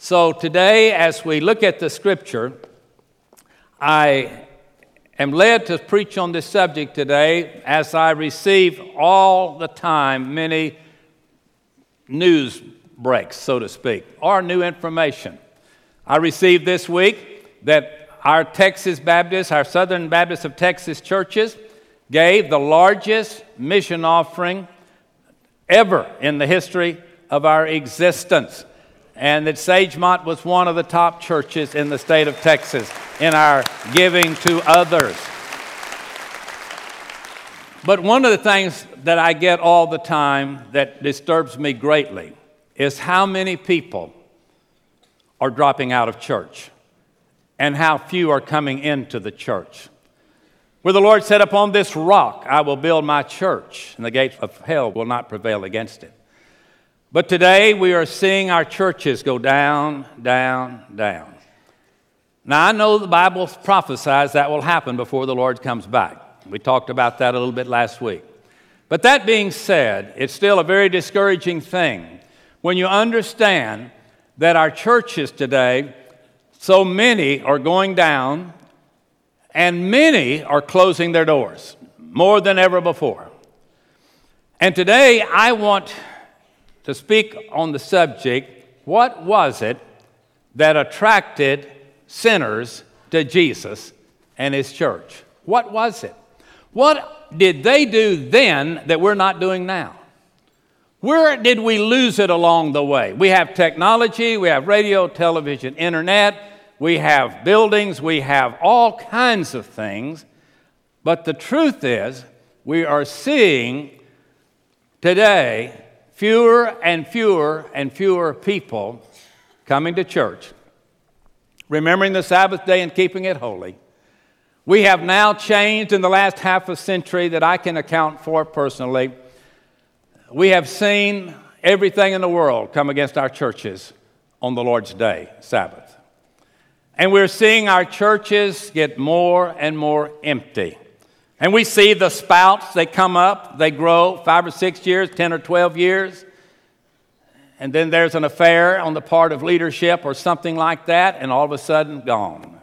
So today, as we look at the scripture, I am led to preach on this subject today as I receive all the time many news breaks, so to speak, or new information. I received this week that our Texas Baptist, our Southern Baptist of Texas churches, gave the largest mission offering ever in the history of our existence and that Sagemont was one of the top churches in the state of Texas in our giving to others. But one of the things that I get all the time that disturbs me greatly is how many people are dropping out of church and how few are coming into the church. Where the Lord said, Upon this rock I will build my church, and the gates of hell will not prevail against it. But today we are seeing our churches go down, down, down. Now, I know the Bible prophesies that will happen before the Lord comes back. We talked about that a little bit last week. But that being said, it's still a very discouraging thing when you understand that our churches today, so many are going down and many are closing their doors more than ever before. And today I want to speak on the subject what was it that attracted sinners to Jesus and his church? What was it? What did they do then that we're not doing now? Where did we lose it along the way? We have technology, we have radio, television, internet, we have buildings, we have all kinds of things. But the truth is, we are seeing today fewer and fewer and fewer people coming to church, remembering the Sabbath day and keeping it holy. We have now changed in the last half a century that I can account for personally. We have seen everything in the world come against our churches on the Lord's day, Sabbath. And we're seeing our churches get more and more empty. And we see the spouts, they come up, they grow five or six years, 10 or 12 years. And then there's an affair on the part of leadership or something like that, and all of a sudden, gone.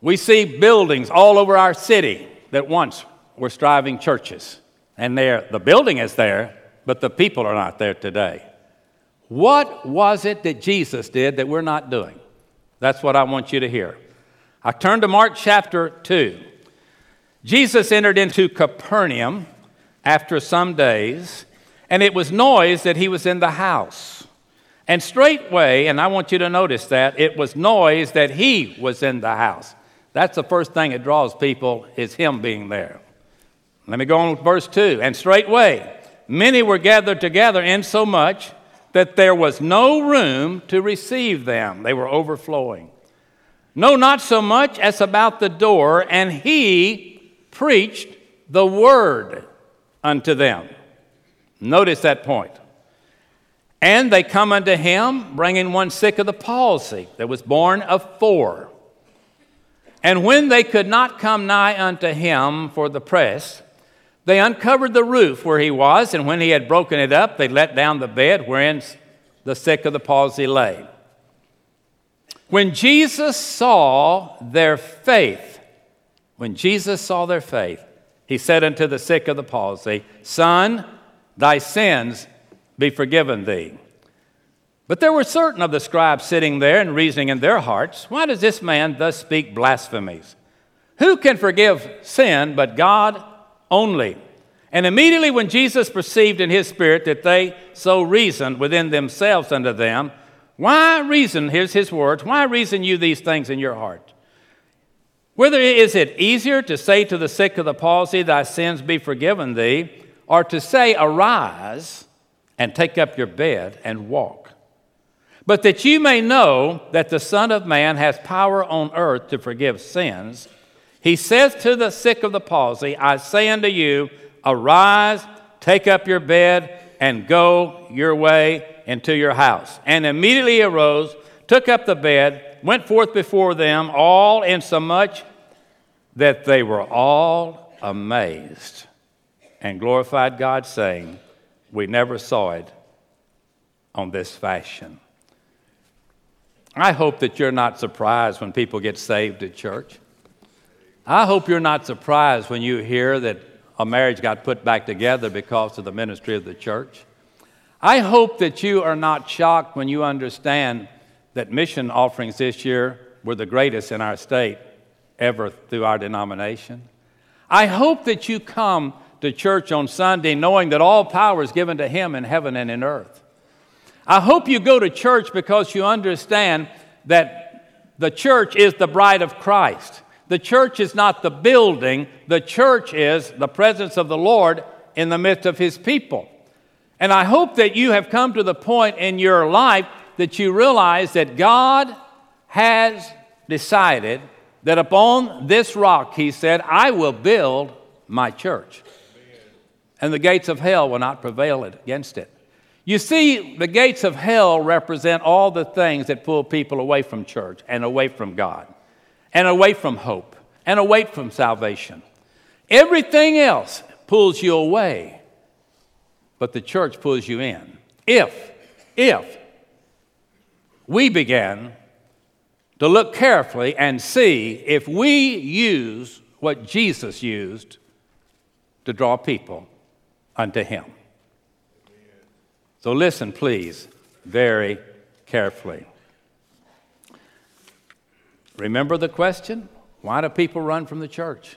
We see buildings all over our city that once were striving churches. And there, the building is there, but the people are not there today. What was it that Jesus did that we're not doing? That's what I want you to hear. I turn to Mark chapter 2. Jesus entered into Capernaum after some days, and it was noise that he was in the house. And straightway, and I want you to notice that, it was noise that he was in the house. That's the first thing that draws people, is him being there. Let me go on with verse 2. And straightway, many were gathered together, insomuch that there was no room to receive them. They were overflowing. No, not so much as about the door, and he preached the word unto them. Notice that point. And they come unto him, bringing one sick of the palsy that was borne of four. And when they could not come nigh unto him for the press, they uncovered the roof where he was, and when he had broken it up, they let down the bed wherein the sick of the palsy lay. When Jesus saw their faith, when Jesus saw their faith, he said unto the sick of the palsy, Son, thy sins be forgiven thee. But there were certain of the scribes sitting there and reasoning in their hearts, Why does this man thus speak blasphemies? Who can forgive sin but God only? And immediately when Jesus perceived in his spirit that they so reasoned within themselves unto them, Why reason, here's his words, why reason you these things in your heart? Whether is it easier to say to the sick of the palsy, Thy sins be forgiven thee, or to say, Arise and take up your bed and walk? But that you may know that the Son of Man has power on earth to forgive sins, he says to the sick of the palsy, I say unto you, Arise, take up your bed, and go your way into your house. And immediately arose, took up the bed, went forth before them all insomuch that they were all amazed and glorified God, saying, We never saw it on this fashion. I hope that you're not surprised when people get saved at church. I hope you're not surprised when you hear that a marriage got put back together because of the ministry of the church. I hope that you are not shocked when you understand that mission offerings this year were the greatest in our state ever through our denomination. I hope that you come to church on Sunday knowing that all power is given to Him in heaven and in earth. I hope you go to church because you understand that the church is the bride of Christ. The church is not the building, the church is the presence of the Lord in the midst of His people. And I hope that you have come to the point in your life that you realize that God has decided that upon this rock, He said, I will build my church. And the gates of hell will not prevail against it. You see, the gates of hell represent all the things that pull people away from church and away from God and away from hope and away from salvation. Everything else pulls you away, but the church pulls you in. If, if we began to look carefully and see if we use what Jesus used to draw people unto Him. So listen, please, very carefully. Remember the question? Why do people run from the church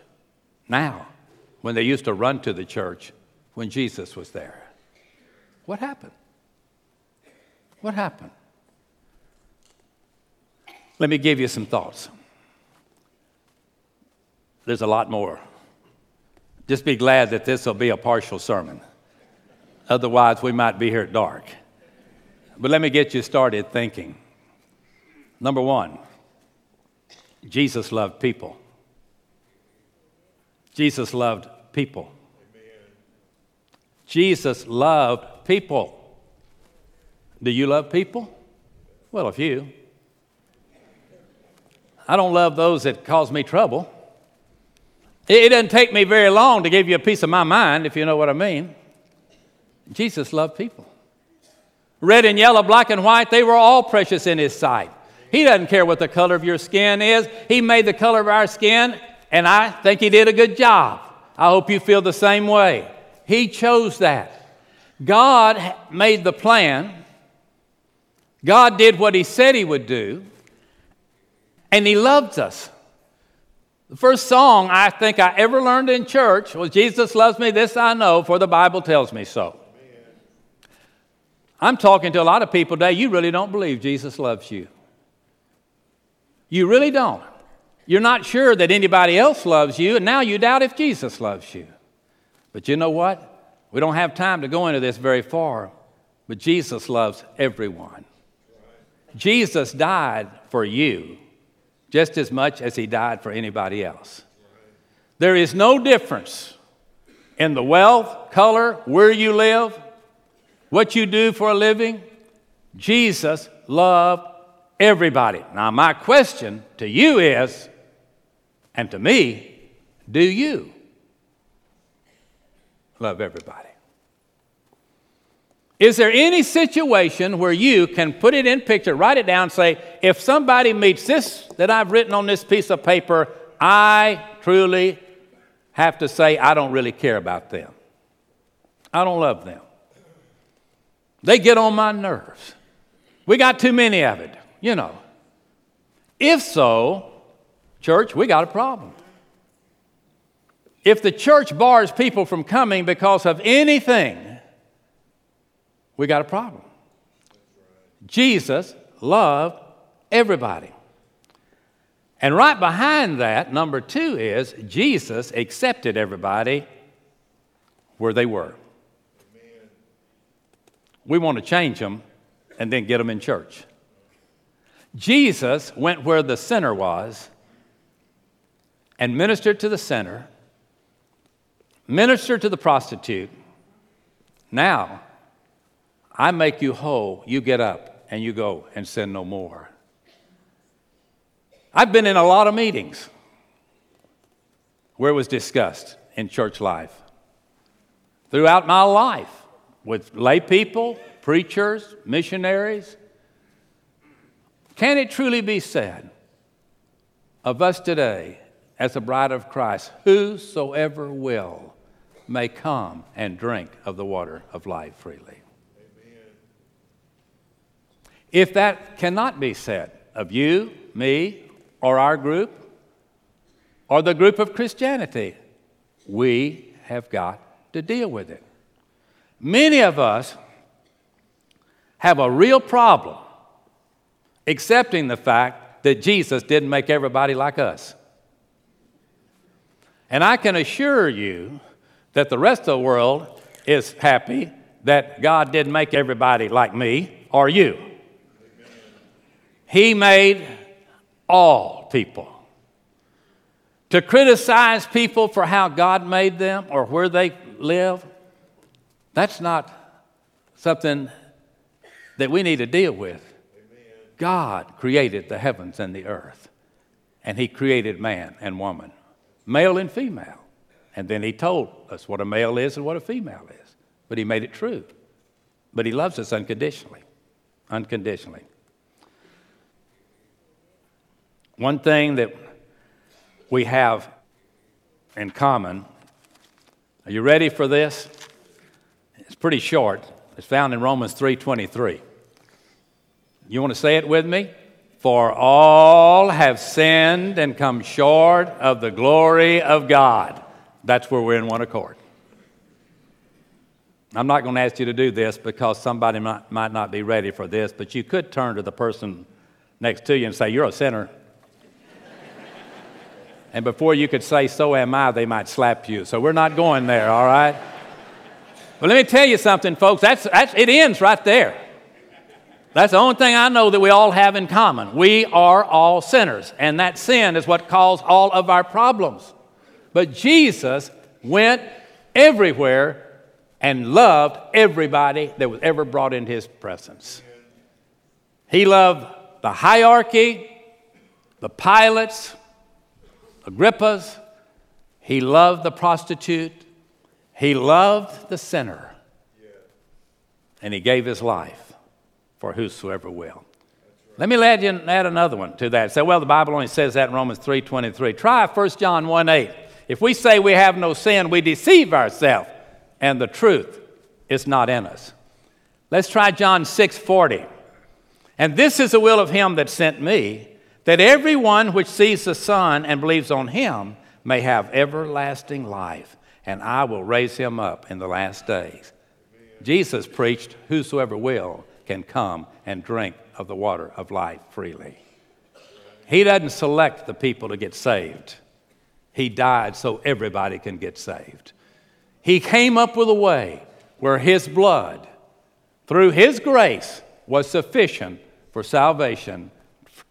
now when they used to run to the church when Jesus was there? What happened? What happened? Let me give you some thoughts. There's a lot more. Just be glad that this will be a partial sermon. Otherwise, we might be here at dark. But let me get you started thinking. Number one, Jesus loved people. Jesus loved people. Jesus loved people. Do you love people? Well, a few. I don't love those that cause me trouble. It doesn't take me very long to give you a piece of my mind, if you know what I mean. Jesus loved people. Red and yellow, black and white, they were all precious in His sight. He doesn't care what the color of your skin is. He made the color of our skin, and I think He did a good job. I hope you feel the same way. He chose that. God made the plan. God did what He said He would do, and He loves us. The first song I think I ever learned in church was Jesus Loves Me, This I Know, for the Bible tells me so. I'm talking to a lot of people today, you really don't believe Jesus loves you. You really don't. You're not sure that anybody else loves you, and now you doubt if Jesus loves you. But you know what? We don't have time to go into this very far, but Jesus loves everyone. Jesus died for you just as much as he died for anybody else. There is no difference in the wealth, color, where you live, what you do for a living, Jesus loved everybody. Now, my question to you is, and to me, do you love everybody? Is there any situation where you can put it in picture, write it down, say, if somebody meets this that I've written on this piece of paper, I truly have to say I don't really care about them. I don't love them. They get on my nerves. We got too many of it, you know. If so, church, we got a problem. If the church bars people from coming because of anything, we got a problem. Jesus loved everybody. And right behind that, number two is Jesus accepted everybody where they were. We want to change them and then get them in church. Jesus went where the sinner was and ministered to the sinner, ministered to the prostitute. Now, I make you whole, you get up and you go and sin no more. I've been in a lot of meetings where it was discussed in church life. Throughout my life, with lay people, preachers, missionaries, Can it truly be said of us today as a bride of Christ, whosoever will may come and drink of the water of life freely? If that cannot be said of you, me, or our group, or the group of Christianity, we have got to deal with it. Many of us have a real problem accepting the fact that Jesus didn't make everybody like us. And I can assure you that the rest of the world is happy that God didn't make everybody like me or you. He made all people. To criticize people for how God made them or where they live, that's not something that we need to deal with. God created the heavens and the earth, and He created man and woman, male and female. And then He told us what a male is and what a female is. But He made it true. But He loves us unconditionally. Unconditionally. One thing that we have in common, are you ready for this? It's pretty short. It's found in Romans 3:23. You want to say it with me? For all have sinned and come short of the glory of God. That's where we're in one accord. I'm not going to ask you to do this because somebody might, might not be ready for this, but you could turn to the person next to you and say, You're a sinner. And before you could say, So am I, they might slap you. So we're not going there, all right? But let me tell you something, folks. That's, that's, it ends right there. That's the only thing I know that we all have in common. We are all sinners, and that sin is what caused all of our problems. But Jesus went everywhere and loved everybody that was ever brought into his presence. He loved the hierarchy, the Pilates, Agrippa's. He loved the prostitute. He loved the sinner. And he gave his life for whosoever will. Let me add, add another one to that. Say, well, the Bible only says that in Romans 3.23. Try 1 John 1 8. If we say we have no sin, we deceive ourselves, and the truth is not in us. Let's try John 6:40. And this is the will of him that sent me, that everyone which sees the Son and believes on him may have everlasting life, and I will raise him up in the last days. Jesus preached, Whosoever will can come and drink of the water of life freely. He doesn't select the people to get saved. He died so everybody can get saved. He came up with a way where His blood, through His grace, was sufficient for salvation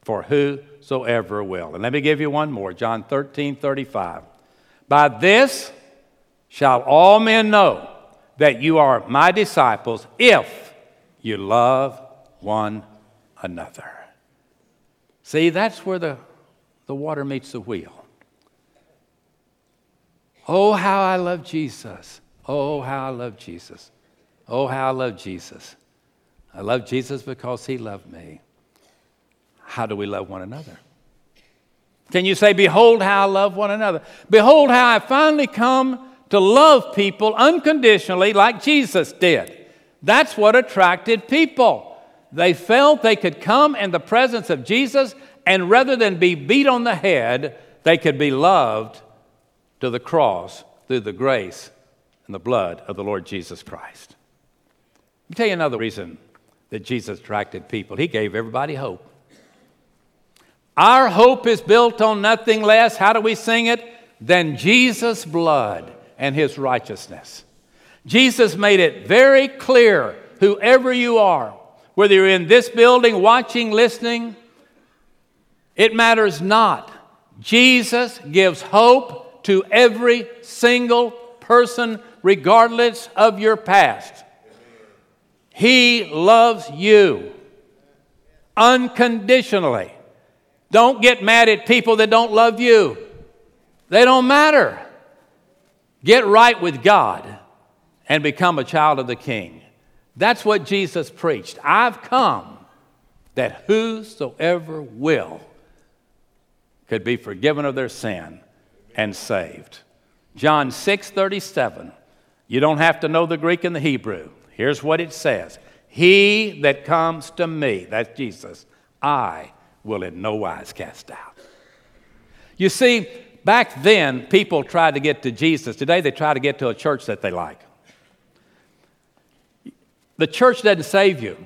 for whosoever will. And let me give you one more John 13 35. By this shall all men know that you are my disciples if you love one another. See, that's where the, the water meets the wheel. Oh, how I love Jesus. Oh, how I love Jesus. Oh, how I love Jesus. I love Jesus because he loved me. How do we love one another? Can you say, Behold how I love one another? Behold how I finally come to love people unconditionally like Jesus did. That's what attracted people. They felt they could come in the presence of Jesus, and rather than be beat on the head, they could be loved to the cross through the grace and the blood of the Lord Jesus Christ. Let me tell you another reason that Jesus attracted people. He gave everybody hope. Our hope is built on nothing less, how do we sing it? Than Jesus' blood and his righteousness. Jesus made it very clear whoever you are, whether you're in this building, watching, listening, it matters not. Jesus gives hope to every single person, regardless of your past. He loves you unconditionally. Don't get mad at people that don't love you, they don't matter. Get right with God and become a child of the King. That's what Jesus preached. I've come that whosoever will could be forgiven of their sin and saved. John 6 37. You don't have to know the Greek and the Hebrew. Here's what it says He that comes to me, that's Jesus, I will in no wise cast out. You see, back then, people tried to get to Jesus. Today, they try to get to a church that they like. The church doesn't save you.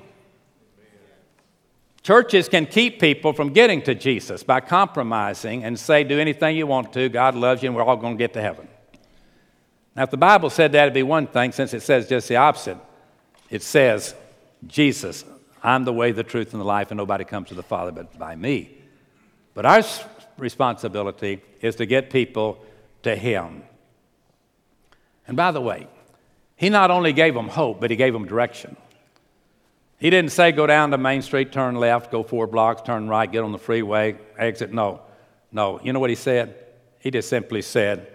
Churches can keep people from getting to Jesus by compromising and say, do anything you want to, God loves you, and we're all going to get to heaven. Now, if the Bible said that, it'd be one thing, since it says just the opposite. It says, Jesus, I'm the way, the truth, and the life, and nobody comes to the Father but by me. But our responsibility is to get people to Him. And by the way, He not only gave them hope, but He gave them direction. He didn't say go down to Main Street, turn left, go four blocks, turn right, get on the freeway, exit. No, no. You know what he said? He just simply said,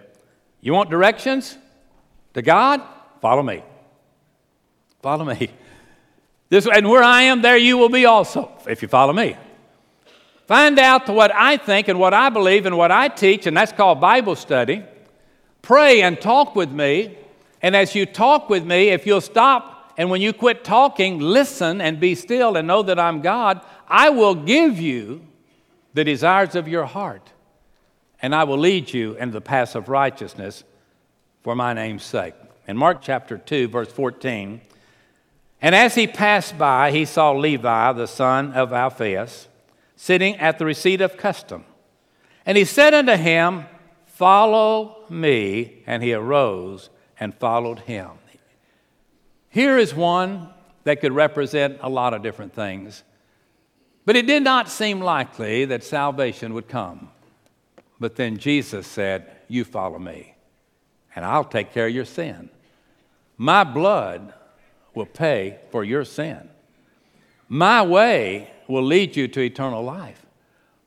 You want directions to God? Follow me. Follow me. This, and where I am, there you will be also, if you follow me. Find out what I think and what I believe and what I teach, and that's called Bible study. Pray and talk with me. And as you talk with me, if you'll stop and when you quit talking, listen and be still and know that I'm God. I will give you the desires of your heart, and I will lead you into the paths of righteousness for my name's sake. In Mark chapter 2, verse 14, and as he passed by, he saw Levi, the son of Alphaeus, sitting at the receipt of custom. And he said unto him, Follow me. And he arose and followed him. Here is one that could represent a lot of different things. But it did not seem likely that salvation would come. But then Jesus said, You follow me, and I'll take care of your sin. My blood will pay for your sin. My way will lead you to eternal life.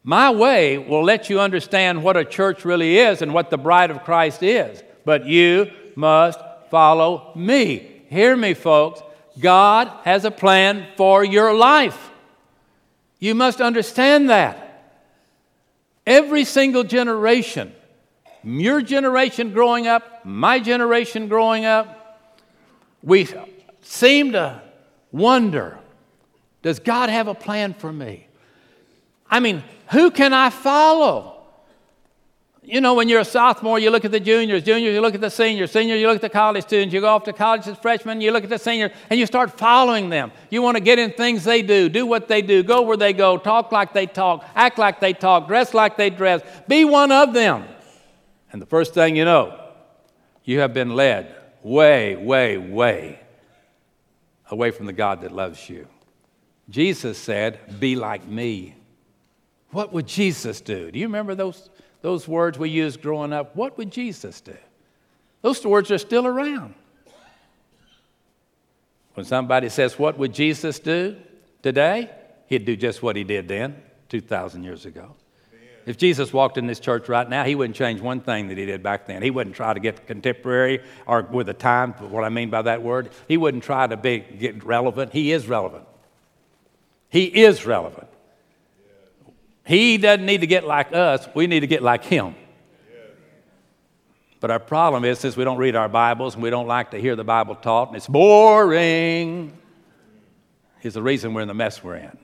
My way will let you understand what a church really is and what the bride of Christ is. But you must follow me. Hear me, folks. God has a plan for your life. You must understand that. Every single generation, your generation growing up, my generation growing up, we seem to wonder does God have a plan for me? I mean, who can I follow? you know, when you're a sophomore, you look at the juniors, juniors, you look at the seniors, seniors, you look at the college students, you go off to college as freshmen, you look at the seniors, and you start following them. You want to get in things they do, do what they do, go where they go, talk like they talk, act like they talk, dress like they dress, be one of them. And the first thing you know, you have been led way, way, way away from the God that loves you. Jesus said, Be like me. What would Jesus do? Do you remember those? those words we used growing up, what would Jesus do? Those words are still around. When somebody says, What would Jesus do today? He'd do just what he did then, 2,000 years ago. If Jesus walked in this church right now, he wouldn't change one thing that he did back then. He wouldn't try to get contemporary or with the time, what I mean by that word. He wouldn't try to be, get relevant. He is relevant. He is relevant. He doesn't need to get like us, we need to get like him. But our problem is, since we don't read our Bibles and we don't like to hear the Bible taught, and it's boring, is the reason we're in the mess we're in.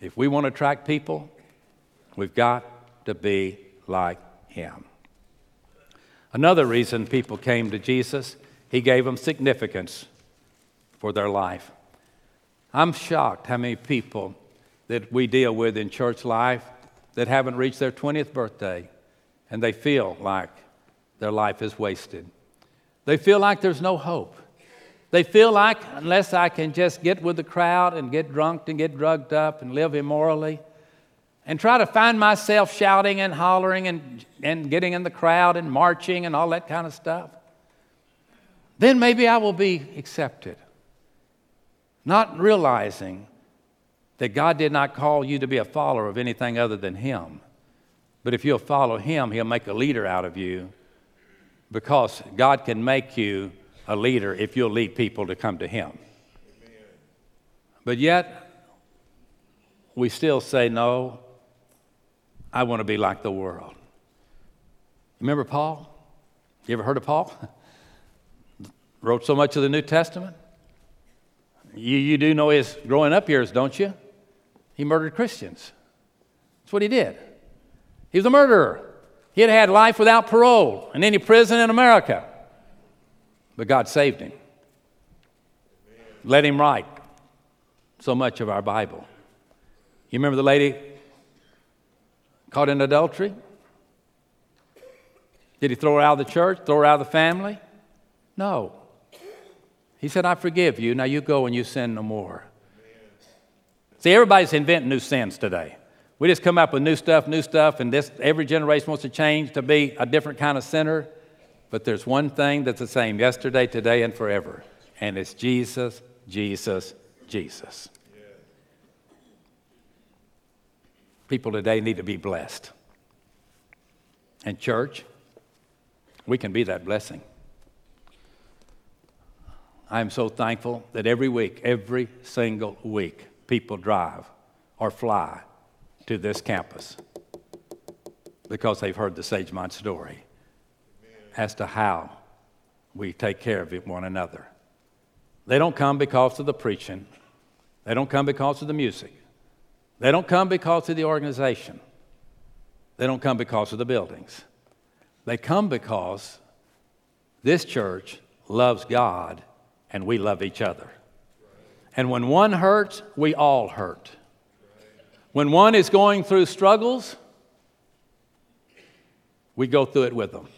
If we want to attract people, we've got to be like him. Another reason people came to Jesus, he gave them significance for their life. I'm shocked how many people that we deal with in church life that haven't reached their 20th birthday and they feel like their life is wasted. They feel like there's no hope. They feel like unless I can just get with the crowd and get drunk and get drugged up and live immorally and try to find myself shouting and hollering and, and getting in the crowd and marching and all that kind of stuff, then maybe I will be accepted. Not realizing that God did not call you to be a follower of anything other than Him. But if you'll follow Him, He'll make a leader out of you because God can make you a leader if you'll lead people to come to Him. But yet, we still say, No, I want to be like the world. Remember Paul? You ever heard of Paul? Wrote so much of the New Testament. You, you do know his growing up years, don't you? He murdered Christians. That's what he did. He was a murderer. He had had life without parole in any prison in America. But God saved him. Let him write so much of our Bible. You remember the lady caught in adultery? Did he throw her out of the church, throw her out of the family? No. He said, I forgive you. Now you go and you sin no more. See, everybody's inventing new sins today. We just come up with new stuff, new stuff, and this every generation wants to change to be a different kind of sinner. But there's one thing that's the same yesterday, today, and forever, and it's Jesus, Jesus, Jesus. People today need to be blessed. And, church, we can be that blessing. I am so thankful that every week, every single week, people drive or fly to this campus because they've heard the Sagemont story as to how we take care of one another. They don't come because of the preaching, they don't come because of the music, they don't come because of the organization. They don't come because of the buildings. They come because this church loves God and we love each other. And when one hurts, we all hurt. When one is going through struggles, we go through it with them.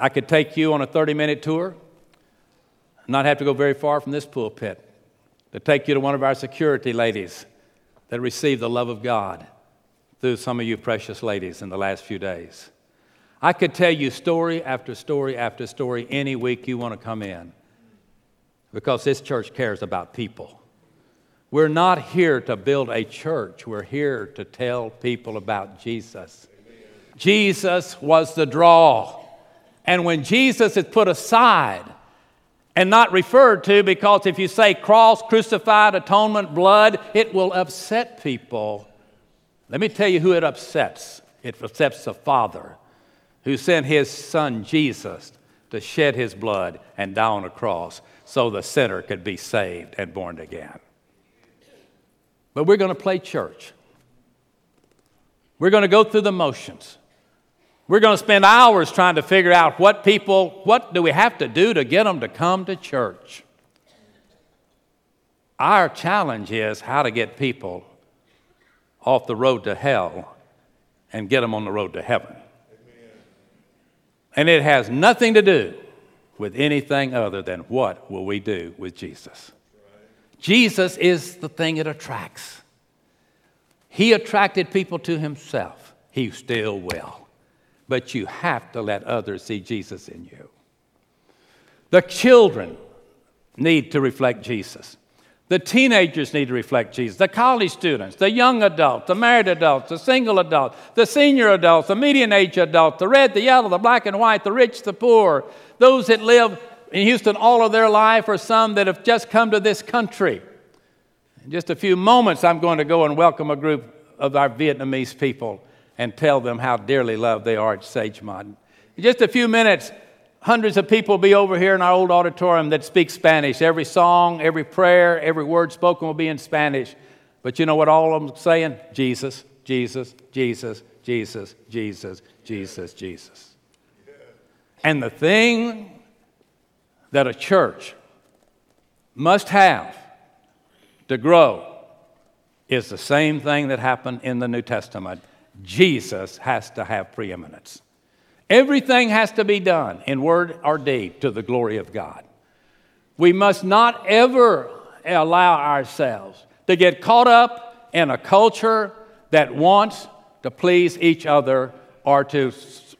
I could take you on a 30 minute tour, not have to go very far from this pulpit, to take you to one of our security ladies that received the love of God through some of you precious ladies in the last few days. I could tell you story after story after story any week you want to come in because this church cares about people. We're not here to build a church, we're here to tell people about Jesus. Jesus was the draw. And when Jesus is put aside, and not referred to because if you say cross, crucified, atonement, blood, it will upset people. Let me tell you who it upsets. It upsets the Father who sent his Son Jesus to shed his blood and die on a cross so the sinner could be saved and born again. But we're going to play church. We're going to go through the motions. We're going to spend hours trying to figure out what people, what do we have to do to get them to come to church? Our challenge is how to get people off the road to hell and get them on the road to heaven. And it has nothing to do with anything other than what will we do with Jesus. Jesus is the thing that attracts. He attracted people to himself. He still will but you have to let others see Jesus in you. The children need to reflect Jesus. The teenagers need to reflect Jesus. The college students, the young adults, the married adults, the single adults, the senior adults, the median age adults, the red, the yellow, the black and white, the rich, the poor, those that live in Houston all of their life, or some that have just come to this country. In just a few moments, I'm going to go and welcome a group of our Vietnamese people and tell them how dearly loved they are at Sagemont. In just a few minutes, hundreds of people will be over here in our old auditorium that speak Spanish. Every song, every prayer, every word spoken will be in Spanish. But you know what all of them are saying? Jesus, Jesus, Jesus, Jesus, Jesus, Jesus, Jesus. And the thing that a church must have to grow is the same thing that happened in the New Testament. Jesus has to have preeminence. Everything has to be done in word or deed to the glory of God. We must not ever allow ourselves to get caught up in a culture that wants to please each other or to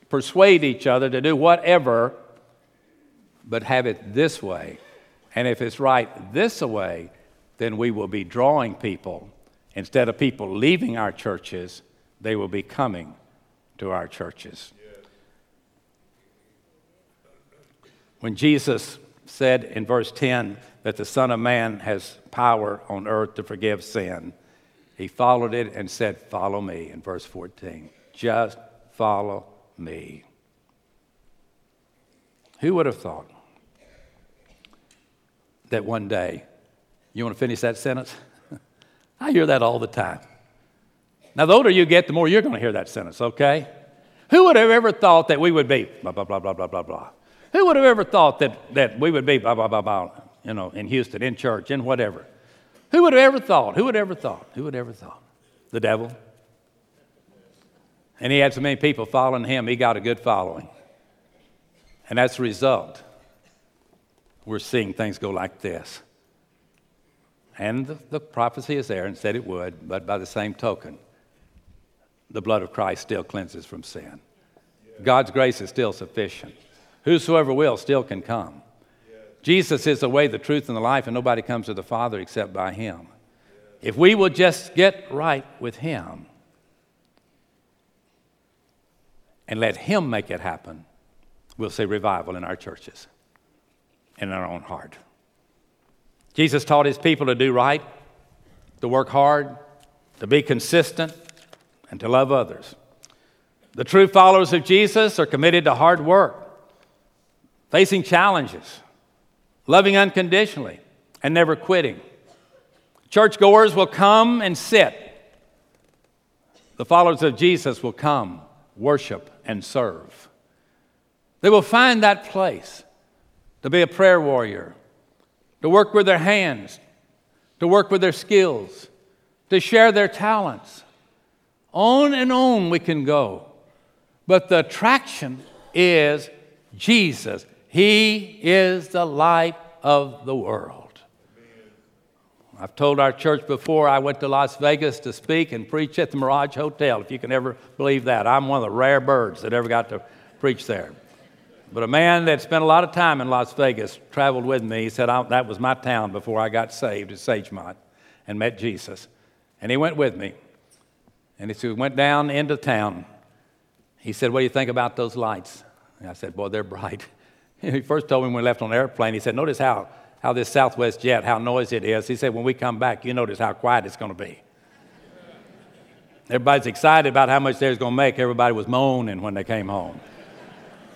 persuade each other to do whatever, but have it this way. And if it's right this way, then we will be drawing people instead of people leaving our churches they will be coming to our churches. When Jesus said in verse 10 that the Son of Man has power on earth to forgive sin, He followed it and said, Follow me in verse 14. Just follow me. Who would have thought that one day, you want to finish that sentence? I hear that all the time. Now, the older you get, the more you're going to hear that sentence, okay? Who would have ever thought that we would be blah, blah, blah, blah, blah, blah, blah? Who would have ever thought that, that we would be blah, blah, blah, blah, you know, in Houston, in church, in whatever? Who would have ever thought? Who would have ever thought? Who would have ever thought? The devil. And he had so many people following him, he got a good following. And as a result, we're seeing things go like this. And the, the, prophecy is there and said it would, but by the same token, the blood of Christ still cleanses from sin. God's grace is still sufficient. Whosoever will still can come. Jesus is the way, the truth, and the life, and nobody comes to the Father except by Him. If we will just get right with Him and let Him make it happen, we'll see revival in our churches and in our own heart. Jesus taught His people to do right, to work hard, to be consistent, and to love others. The true followers of Jesus are committed to hard work, facing challenges, loving unconditionally, and never quitting. Churchgoers will come and sit. The followers of Jesus will come, worship, and serve. They will find that place to be a prayer warrior, to work with their hands, to work with their skills, to share their talents. On and on we can go. But the attraction is Jesus. He is the light of the world. I've told our church before I went to Las Vegas to speak and preach at the Mirage Hotel, if you can ever believe that. I'm one of the rare birds that ever got to preach there. But a man that spent a lot of time in Las Vegas traveled with me. He said, That was my town before I got saved at Sagemont and met Jesus. And he went with me. And said, We went down into town. He said, What do you think about those lights? And I said, Boy, they're bright. he first told me when we left on the airplane, he said, Notice how, how this Southwest jet, how noisy it is. He said, When we come back, you notice how quiet it's going to be. Everybody's excited about how much they're going to make. Everybody was moaning when they came home.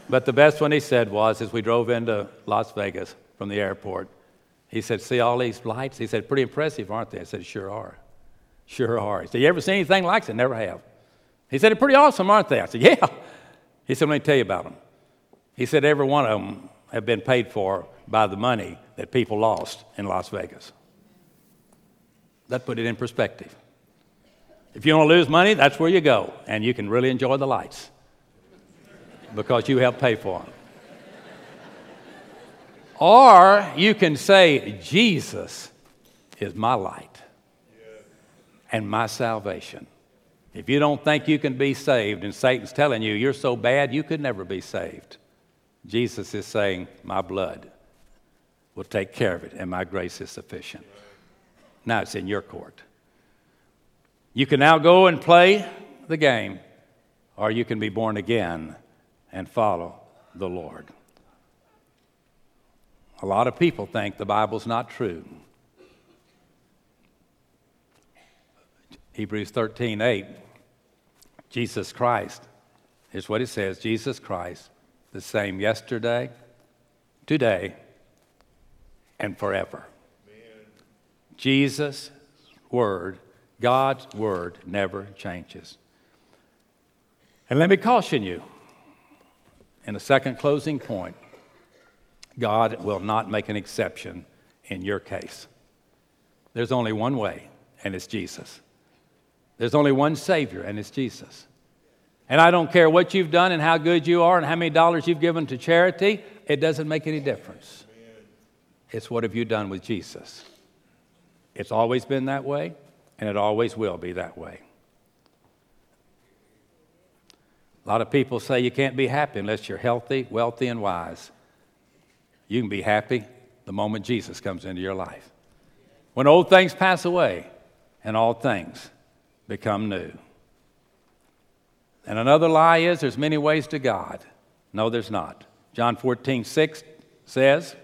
But the best one he said was as we drove into Las Vegas from the airport, he said, See all these lights? He said, Pretty impressive, aren't they? I said, Sure are. Sure are. He said, You ever seen anything like it? Never have. He said, They're pretty awesome, aren't they? I said, Yeah. He said, Let me tell you about them. He said, Every one of them have been paid for by the money that people lost in Las Vegas. That put it in perspective. If you want to lose money, that's where you go, and you can really enjoy the lights because you helped pay for them. or you can say, Jesus is my light and my salvation. If you don't think you can be saved and Satan's telling you you're so bad you could never be saved, Jesus is saying, My blood will take care of it and my grace is sufficient. Now it's in your court. You can now go and play the game, or you can be born again and follow the Lord. A lot of people think the Bible's not true. Hebrews 13 8, Jesus Christ, is what it says Jesus Christ, the same yesterday, today, and forever. Amen. Jesus' word, God's word, never changes. And let me caution you in the second closing point God will not make an exception in your case. There's only one way, and it's Jesus. There's only one Savior, and it's Jesus. And I don't care what you've done and how good you are and how many dollars you've given to charity, it doesn't make any difference. It's what have you done with Jesus? It's always been that way, and it always will be that way. A lot of people say you can't be happy unless you're healthy, wealthy, and wise. You can be happy the moment Jesus comes into your life. When old things pass away and all things become new. And another lie is there's many ways to God. No, there's not. John 14, 6 says,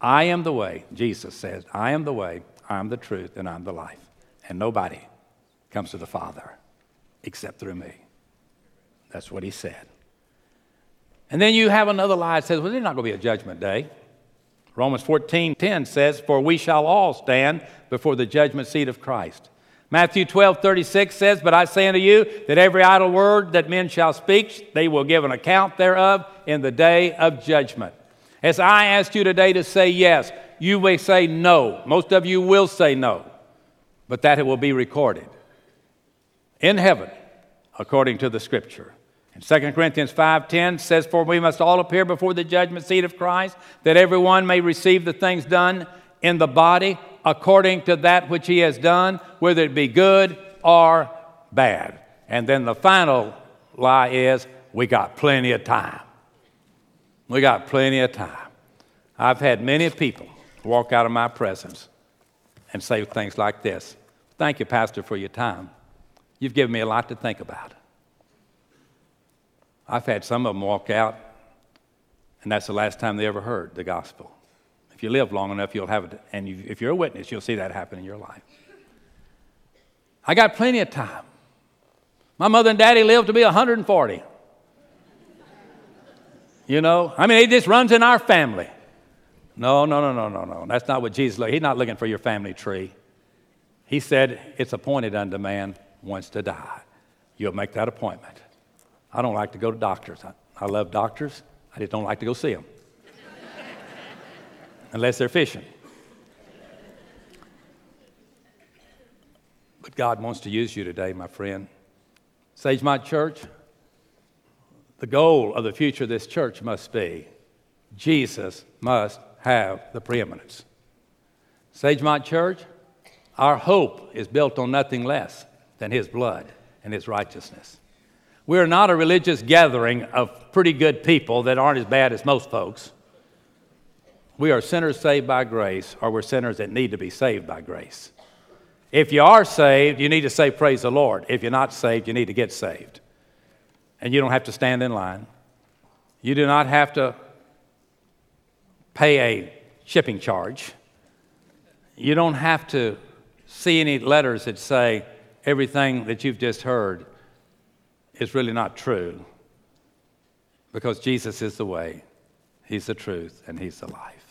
I am the way, Jesus says, I am the way, I am the truth, and I'm the life. and nobody comes to the Father except through me. That's what he said. And then you have another lie that says, well, there's not going to be a judgment day. Romans 14 10 says, For we shall all stand before the judgment seat of Christ. Matthew 12 36 says, But I say unto you that every idle word that men shall speak, they will give an account thereof in the day of judgment. As I asked you today to say yes, you may say no. Most of you will say no, but that it will be recorded in heaven according to the scripture. And 2 Corinthians 5:10 says, For we must all appear before the judgment seat of Christ, that everyone may receive the things done in the body according to that which he has done, whether it be good or bad. And then the final lie is, we got plenty of time. We got plenty of time. I've had many people walk out of my presence and say things like this Thank you, Pastor, for your time. You've given me a lot to think about. I've had some of them walk out, and that's the last time they ever heard the gospel. You live long enough, you'll have it, and you, if you're a witness, you'll see that happen in your life. I got plenty of time. My mother and daddy lived to be 140. You know, I mean, it just runs in our family. No, no, no, no, no, no. That's not what Jesus looked. He's not looking for your family tree. He said, It's appointed unto man once to die. You'll make that appointment. I don't like to go to doctors. I, I love doctors. I just don't like to go see them unless they're fishing. But God wants to use you today, my friend. Sagemont Church, the goal of the future of this church must be Jesus must have the preeminence. Sagemont Church, our hope is built on nothing less than His blood and His righteousness. We're not a religious gathering of pretty good people that aren't as bad as most folks. We are sinners saved by grace, or we're sinners that need to be saved by grace. If you are saved, you need to say, Praise the Lord. If you're not saved, you need to get saved. And you don't have to stand in line. You do not have to pay a shipping charge. You don't have to see any letters that say everything that you've just heard is really not true because Jesus is the way, He's the truth, and He's the life.